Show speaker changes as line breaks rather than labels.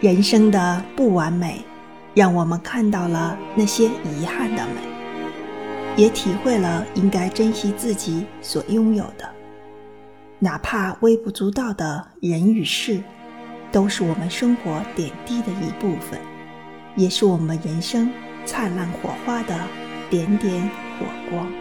人生的不完美让我们看到了那些遗憾的美也体会了应该珍惜自己所拥有的。哪怕微不足道的人与事都是我们生活点滴的一部分也是我们人生灿烂火花的点点火光。